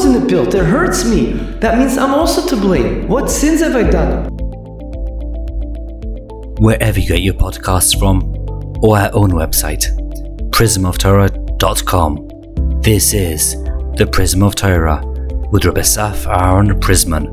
wasn't it built? It hurts me. That means I'm also to blame. What sins have I done? Wherever you get your podcasts from, or our own website, prismoftorah.com. This is the Prism of Torah with Rabbi Saf Aaron Prisman.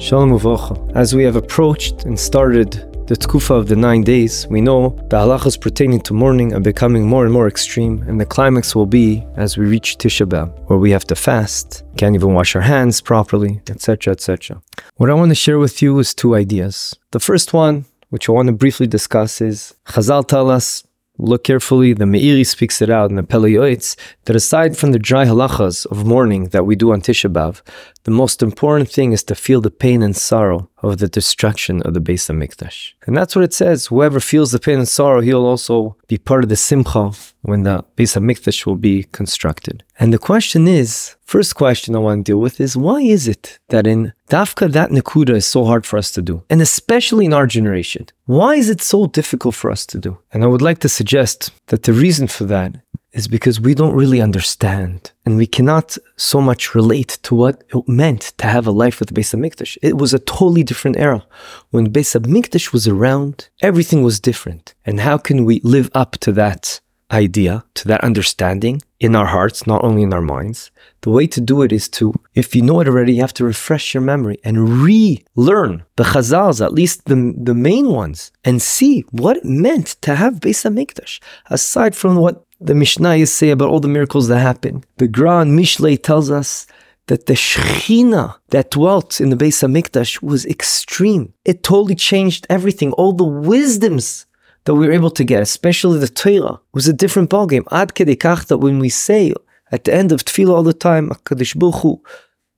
Shalom Uvrocha. As we have approached and started the tkufa of the nine days, we know the halachas pertaining to mourning are becoming more and more extreme, and the climax will be as we reach Tisha B'Av, where we have to fast, can't even wash our hands properly, etc., etc. What I want to share with you is two ideas. The first one, which I want to briefly discuss, is Chazal tell us look carefully, the Meiri speaks it out in the Pele Yoetz, that aside from the dry halachas of mourning that we do on Tisha B'Av, the most important thing is to feel the pain and sorrow of the destruction of the Beis Hamikdash. And that's what it says. Whoever feels the pain and sorrow, he'll also be part of the Simcha when the Beis Hamikdash will be constructed. And the question is, first question I want to deal with is why is it that in Dafka that Nakuda is so hard for us to do? And especially in our generation. Why is it so difficult for us to do? And I would like to suggest that the reason for that is because we don't really understand and we cannot so much relate to what it meant to have a life with Beis Hamikdash. It was a totally different era. When Beis Hamikdash was around, everything was different. And how can we live up to that idea, to that understanding in our hearts, not only in our minds? The way to do it is to, if you know it already, you have to refresh your memory and relearn the Chazals, at least the, the main ones, and see what it meant to have Beis Hamikdash, aside from what the Mishnah is say about all the miracles that happened. The Gran Mishlei tells us that the Shechina that dwelt in the Beis Hamikdash was extreme. It totally changed everything. All the wisdoms that we were able to get, especially the Torah, was a different ballgame. Ad kedikach that when we say at the end of Tefillah all the time, HaKadosh Baruch Hu,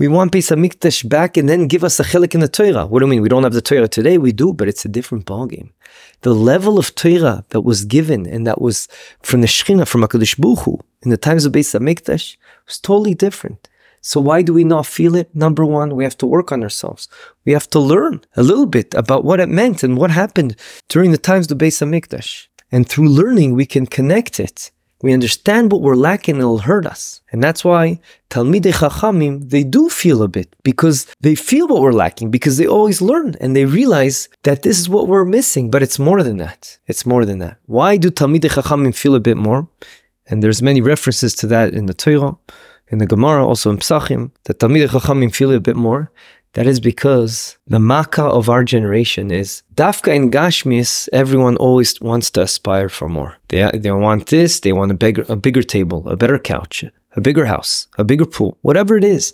we want Beis Hamikdash back and then give us a chilik in the Torah. What do you mean? We don't have the Torah today? We do, but it's a different ballgame. The level of Torah that was given and that was from the Shechina, from HaKadosh Baruch Hu, in the times of Beis Hamikdash, was totally different. So why do we not feel it? Number one, we have to work on ourselves. We have to learn a little bit about what it meant and what happened during the times of Beis Hamikdash. And through learning, we can connect it we understand what we're lacking it'll hurt us. And that's why Talmidei Chachamim, they do feel a bit because they feel what we're lacking because they always learn and they realize that this is what we're missing, but it's more than that. It's more than that. Why do Talmidei Chachamim feel a bit more? And there's many references to that in the Torah, in the Gemara, also in Psachim, that Talmidei Chachamim feel a bit more. That is because the makkah of our generation is dafka in Gashmis, everyone always wants to aspire for more. They, they want this, they want a bigger, a bigger table, a better couch, a bigger house, a bigger pool, whatever it is.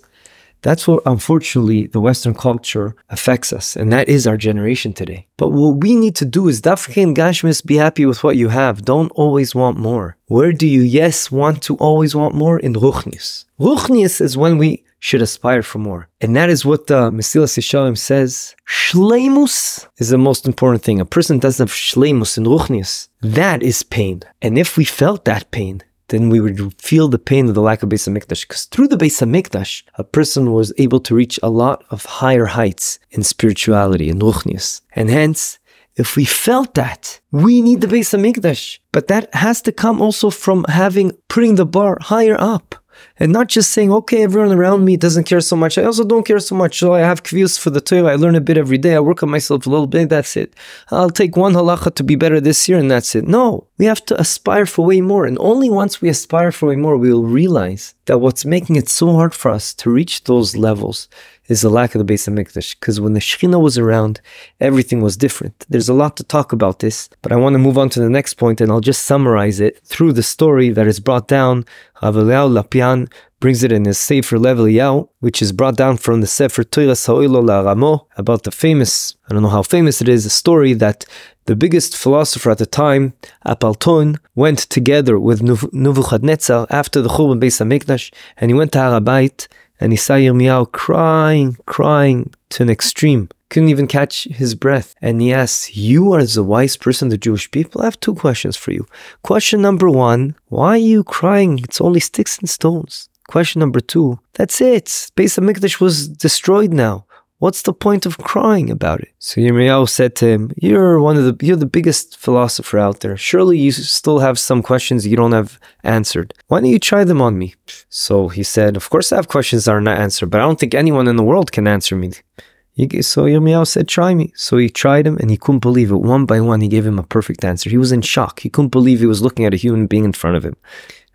That's what unfortunately the Western culture affects us, and that is our generation today. But what we need to do is dafka and Gashmis, be happy with what you have. Don't always want more. Where do you, yes, want to always want more? In Ruchnis. Ruchnis is when we should aspire for more. And that is what the Mesilas Yesharim says. Shleimus is the most important thing. A person doesn't have shleimus and ruchnius. That is pain. And if we felt that pain, then we would feel the pain of the lack of Beis Hamikdash. Because through the Beis Hamikdash, a person was able to reach a lot of higher heights in spirituality and ruchnius. And hence, if we felt that, we need the Beis Hamikdash. But that has to come also from having, putting the bar higher up and not just saying, okay, everyone around me doesn't care so much. I also don't care so much. So I have kviyus for the Torah. I learn a bit every day. I work on myself a little bit. That's it. I'll take one halacha to be better this year, and that's it. No, we have to aspire for way more. And only once we aspire for way more, we will realize that what's making it so hard for us to reach those levels is the lack of the Beis Hamikdash. Because when the Shekhinah was around, everything was different. There's a lot to talk about this, but I want to move on to the next point, and I'll just summarize it through the story that is brought down. Aveliyahu Lopian brings it in his Sefer Lev Eliyahu, which is brought down from the Sefer Torah Sa'oilo La'aramo, about the famous, I don't know how famous it is, a story that the biggest philosopher at the time, Apalton, went together with Nebuchadnezzar after the Churban Beis Hamikdash, and he went to Harabait, and he saw Yirmiyahu crying, crying to an extreme. Couldn't even catch his breath. And he asks, You are the wise person, the Jewish people? I have two questions for you. Question number one, why are you crying? It's only sticks and stones. Question number two, that's it. Beis Hamikdash was destroyed now. What's the point of crying about it? So Yirmiyahu said to him, You're one of the you're the biggest philosopher out there. Surely you still have some questions you don't have answered. Why don't you try them on me? So he said, Of course I have questions that are not answered, but I don't think anyone in the world can answer me. So Yirmiyahu said, Try me. So he tried him and he couldn't believe it. One by one, he gave him a perfect answer. He was in shock. He couldn't believe he was looking at a human being in front of him.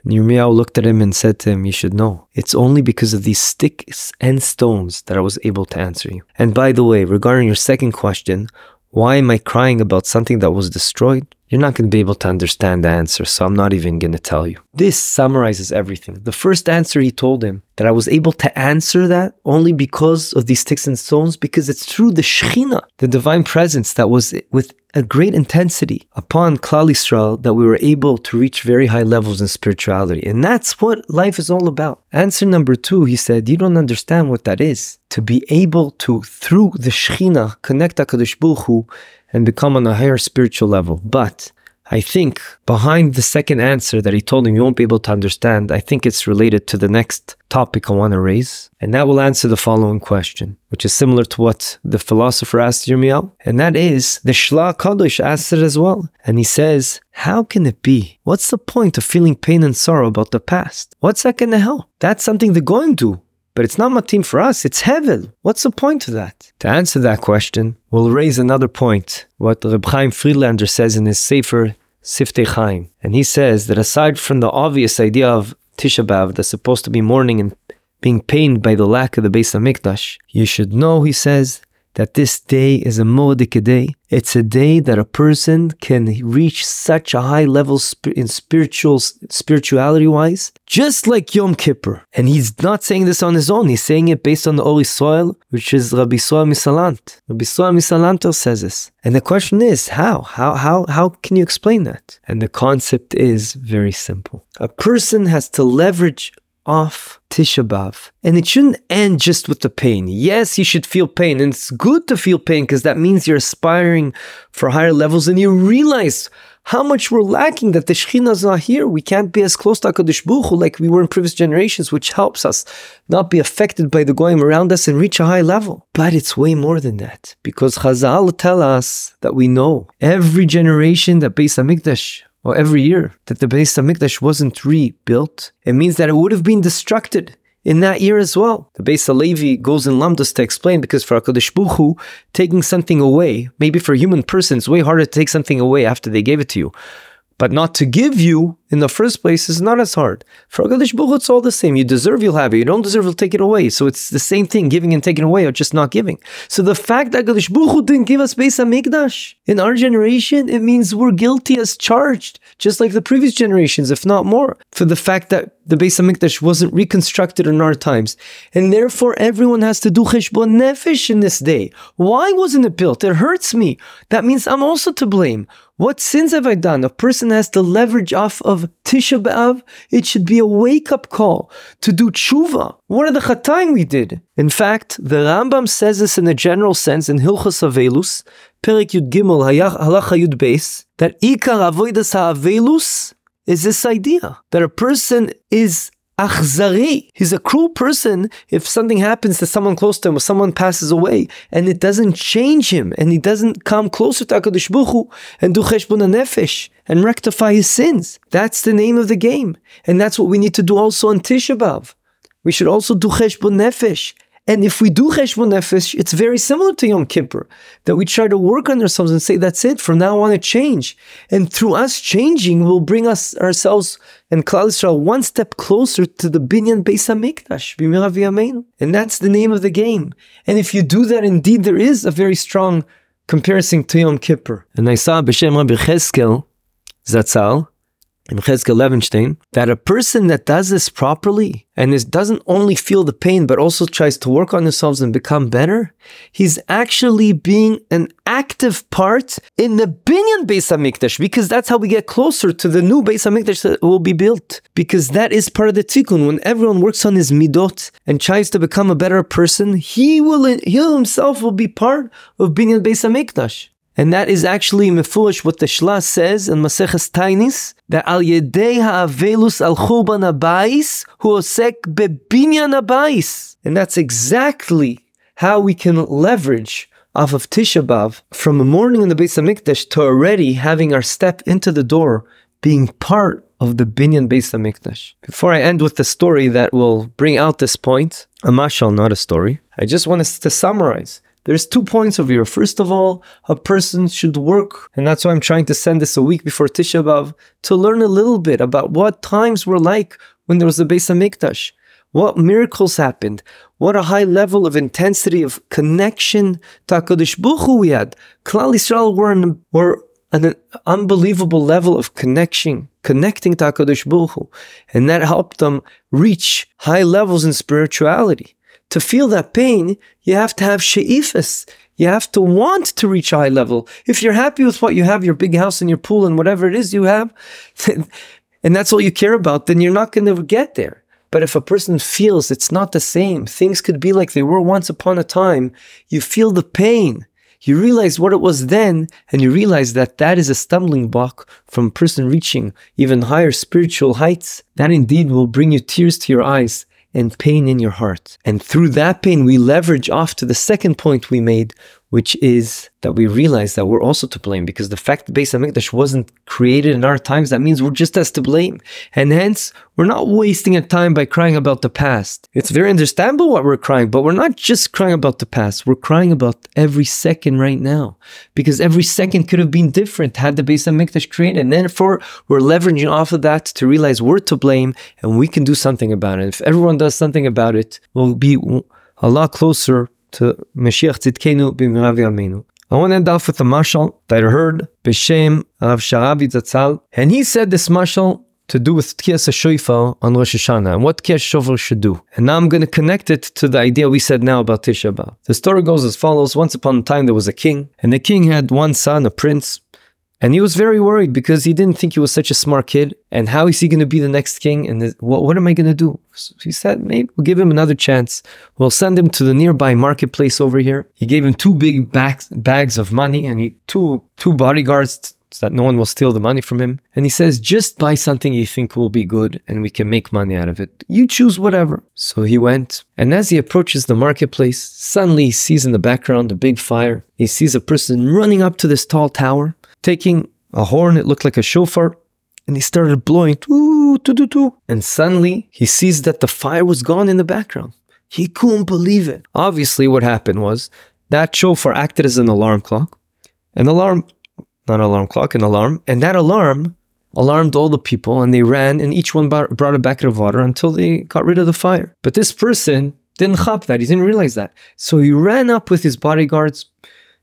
And Yirmiyahu looked at him and said to him, You should know, it's only because of these sticks and stones that I was able to answer you. And by the way, regarding your second question, why am I crying about something that was destroyed? You're not going to be able to understand the answer, so I'm not even going to tell you. This summarizes everything. The first answer he told him that I was able to answer that only because of these sticks and stones, because it's through the Shekhinah, the divine presence that was with a great intensity upon Klal Yisrael that we were able to reach very high levels in spirituality. And that's what life is all about. Answer number two, he said, you don't understand what that is. To be able to, through the Shekhinah, connect HaKadosh Baruch Hu and become on a higher spiritual level. But I think behind the second answer that he told him you won't be able to understand, I think it's related to the next topic I want to raise. And that will answer the following question, which is similar to what the philosopher asked Yirmiyahu. And that is, the Shla Kadosh asked it as well. And he says, how can it be? What's the point of feeling pain and sorrow about the past? What's that going to help? That's something they're going to But it's not matim for us, it's heaven. What's the point of that? To answer that question, we'll raise another point, what Reb Chaim Friedlander says in his Sefer Siftei Chaim. And he says that aside from the obvious idea of Tisha B'Av that's supposed to be mourning and being pained by the lack of the Beis HaMikdash, you should know, he says, that this day is a Moedik day. It's a day that a person can reach such a high level in spiritual spirituality wise, just like Yom Kippur. And he's not saying this on his own. He's saying it based on the Or Yisrael, which is Rabbi Soa Misalant. Rabbi Soa Misalanto says this. And the question is, how? How how how can you explain that? And the concept is very simple. A person has to leverage off Tisha B'Av. And it shouldn't end just with the pain. Yes, you should feel pain, and it's good to feel pain because that means you're aspiring for higher levels and you realize how much we're lacking that the Shekhinah is not here. We can't be as close to HaKadosh Baruch Hu like we were in previous generations, which helps us not be affected by the goyim around us and reach a high level. But it's way more than that because Chazal tell us that we know every generation that Beis HaMikdash or every year that the Beis Hamikdash wasn't rebuilt, it means that it would have been destructed in that year as well. The Beis Halevi goes in Lamdas to explain because for HaKadosh Baruch Hu, taking something away, maybe for a human person, it's way harder to take something away after they gave it to you. But not to give you in the first place is not as hard. For HaKadosh Baruch it's all the same. You deserve, you'll have it. You don't deserve, you'll take it away. So it's the same thing, giving and taking away, or just not giving. So the fact that HaKadosh Baruch didn't give us Beis HaMikdash in our generation, it means we're guilty as charged, just like the previous generations, if not more, for the fact that the Beis HaMikdash wasn't reconstructed in our times. And therefore, everyone has to do cheshbon nefesh in this day. Why wasn't it built? It hurts me. That means I'm also to blame. What sins have I done? A person has to leverage off of Tisha B'Av. It should be a wake up call to do tshuva. What are the chataim we did? In fact, the Rambam says this in a general sense in Hilchas Avelus, Perik Yud Gimel Halacha Yud Beis, that Ikar Avoidas HaAvelus is this idea that a person is achzari. He's a cruel person if something happens to someone close to him or someone passes away and it doesn't change him and he doesn't come closer to HaKadosh Baruch and do cheshbon nefesh and rectify his sins. That's the name of the game. And that's what we need to do also on Tisha B'Av. We should also do cheshbon nefesh and if we do cheshbon nefesh, it's very similar to Yom Kippur, that we try to work on ourselves and say, that's it, from now on it change. And through us changing, we'll bring us ourselves and Klal Yisrael one step closer to the Binyan Beis HaMikdash, And that's the name of the game. And if you do that, indeed, there is a very strong comparison to Yom Kippur. And I saw B'Shem Rabbi Cheskel, Zatzal, in Cheskel Levenstein, that a person that does this properly and is, doesn't only feel the pain but also tries to work on themselves and become better, he's actually being an active part in the Binyan Beis Hamikdash because that's how we get closer to the new Beis Hamikdash that will be built. Because that is part of the tikkun. When everyone works on his midot and tries to become a better person, he will he himself will be part of Binyan Beis Hamikdash. And that is actually mefush what the Shla says in Maseches Tainis, that al yedei ha'avelus al churban abayis hu osek bebinyan abayis. And that's exactly how we can leverage off of Tisha B'Av from a morning in the Beis Hamikdash to already having our step into the door being part of the Binyan Beis Hamikdash. Before I end with the story that will bring out this point, a mashal, not a story, I just want us to summarize. There's two points of here. First of all, a person should work, and that's why I'm trying to send this a week before Tisha B'Av, to learn a little bit about what times were like when there was a Beis Hamikdash. What miracles happened? What a high level of intensity of connection to HaKadosh Baruch Hu we had. Klal Yisrael were, in, were an unbelievable level of connection, connecting to HaKadosh Baruch Hu. And that helped them reach high levels in spirituality. To feel that pain, you have to have she'ifas. You have to want to reach high level. If you're happy with what you have, your big house and your pool and whatever it is you have, and that's all you care about, then you're not going to get there. But if a person feels it's not the same, things could be like they were once upon a time, you feel the pain. You realize what it was then, and you realize that that is a stumbling block from a person reaching even higher spiritual heights. That indeed will bring you tears to your eyes and pain in your heart. And through that pain, we leverage off to the second point we made, which is that we realize that we're also to blame because the fact that Beis Hamikdash wasn't created in our times, that means we're just as to blame. And hence, we're not wasting our time by crying about the past. It's very understandable what we're crying, but we're not just crying about the past. We're crying about every second right now because every second could have been different had the Beis Hamikdash created. And therefore, we're leveraging off of that to realize we're to blame and we can do something about it. If everyone does something about it, we'll be a lot closer to Mashiach Tzidkenu b'mirav. I want to end off with a mashal that I heard b'shem Rav Sharabi Zatzal, and he said this mashal to do with Tkiyas Shofar on Rosh Hashanah and what Tkiyas Shofar should do. And now I'm going to connect it to the idea we said now about Tisha B'Av. The story goes as follows: Once upon a time there was a king, and the king had one son, a prince, and he was very worried because he didn't think he was such a smart kid. And how is he going to be the next king? And what, what am I going to do? So he said, maybe we'll give him another chance. We'll send him to the nearby marketplace over here. He gave him two big bags, bags of money and he, two, two bodyguards so that no one will steal the money from him. And he says, just buy something you think will be good and we can make money out of it. You choose whatever. So he went. And as he approaches the marketplace, suddenly he sees in the background a big fire. He sees a person running up to this tall tower taking a horn, it looked like a shofar, and he started blowing, and suddenly he sees that the fire was gone in the background. He couldn't believe it. Obviously, what happened was that shofar acted as an alarm clock, an alarm, not an alarm clock, an alarm, and that alarm alarmed all the people, and they ran, and each one brought a bucket of water until they got rid of the fire. But this person didn't chop that; he didn't realize that, so he ran up with his bodyguards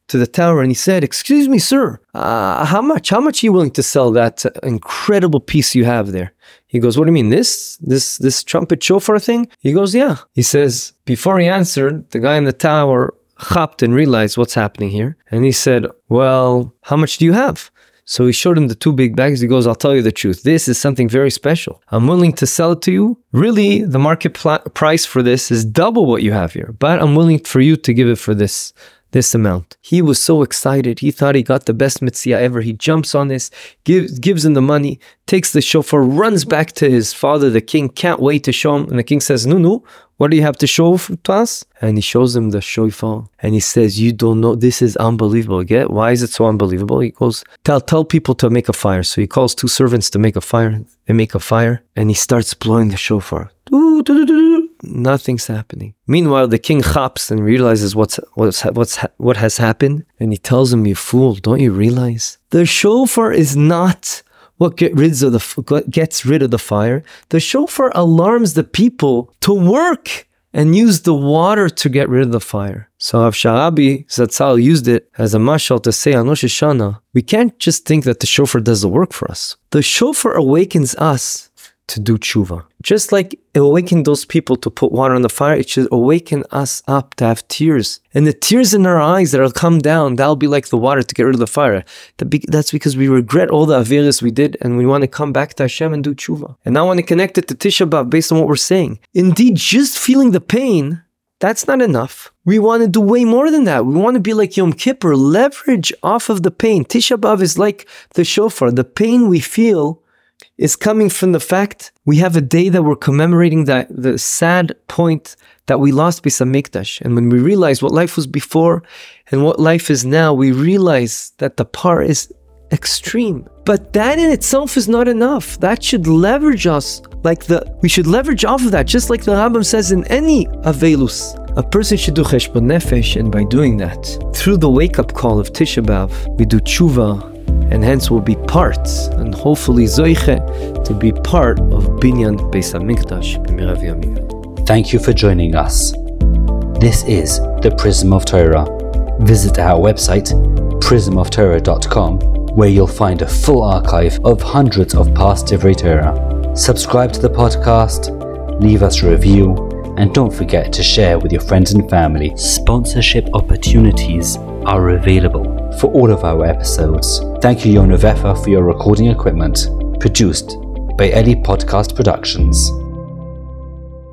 to the tower and he said, "Excuse me, sir, uh, how much? How much are you willing to sell that incredible piece you have there?" He goes, "What do you mean this this this trumpet shofar thing?" He goes, "Yeah." He says, before he answered, the guy in the tower hopped and realized what's happening here, and he said, "Well, how much do you have?" So he showed him the two big bags. He goes, I'll tell you the truth. This is something very special. I'm willing to sell it to you. Really, the market pl- price for this is double what you have here, but I'm willing for you to give it for this this amount. He was so excited. He thought he got the best mitzvah ever. He jumps on this, gives, gives him the money, takes the shofar, runs back to his father, the king, can't wait to show him. And the king says, No, no, what do you have to show to us? And he shows him the shofar and he says, You don't know, this is unbelievable. Get why is it so unbelievable? He goes, Tell tell people to make a fire. So he calls two servants to make a fire. They make a fire and he starts blowing the shofar. Nothing's happening. Meanwhile, the king hops and realizes what's what's what's what has happened, and he tells him, "You fool! Don't you realize the shofar is not what get rid of the gets rid of the fire. The shofar alarms the people to work and use the water to get rid of the fire. So Rav Zatzal used it as a mashal to say on we can't just think that the shofar does the work for us. The shofar awakens us to do tshuva. Just like it awakened those people to put water on the fire, it should awaken us up to have tears. And the tears in our eyes that'll come down, that'll be like the water to get rid of the fire. That's because we regret all the aviras we did and we want to come back to Hashem and do tshuva. And I want to connect it to Tisha B'Av based on what we're saying. Indeed, just feeling the pain, that's not enough. We want to do way more than that. We want to be like Yom Kippur, leverage off of the pain. Tisha B'Av is like the shofar. The pain we feel is coming from the fact we have a day that we're commemorating that the sad point that we lost Beis Hamikdash. And when we realize what life was before and what life is now, we realize that the par is extreme. But that in itself is not enough. That should leverage us like the we should leverage off of that, just like the Rambam says in any Avelus. A person should do cheshbon nefesh, and by doing that, through the wake-up call of Tisha B'av, we do tshuva, and hence will be parts, and hopefully zoiche, to be part of Binyan Beis Hamikdash b'mirav. Thank you for joining us. This is the Prism of Torah. Visit our website, prismoftorah.com, where you'll find a full archive of hundreds of past Divrei Torah. Subscribe to the podcast, leave us a review, and don't forget to share with your friends and family. Sponsorship opportunities are available for all of our episodes. Thank you, Yona Vefa, for your recording equipment. Produced by Ellie Podcast Productions.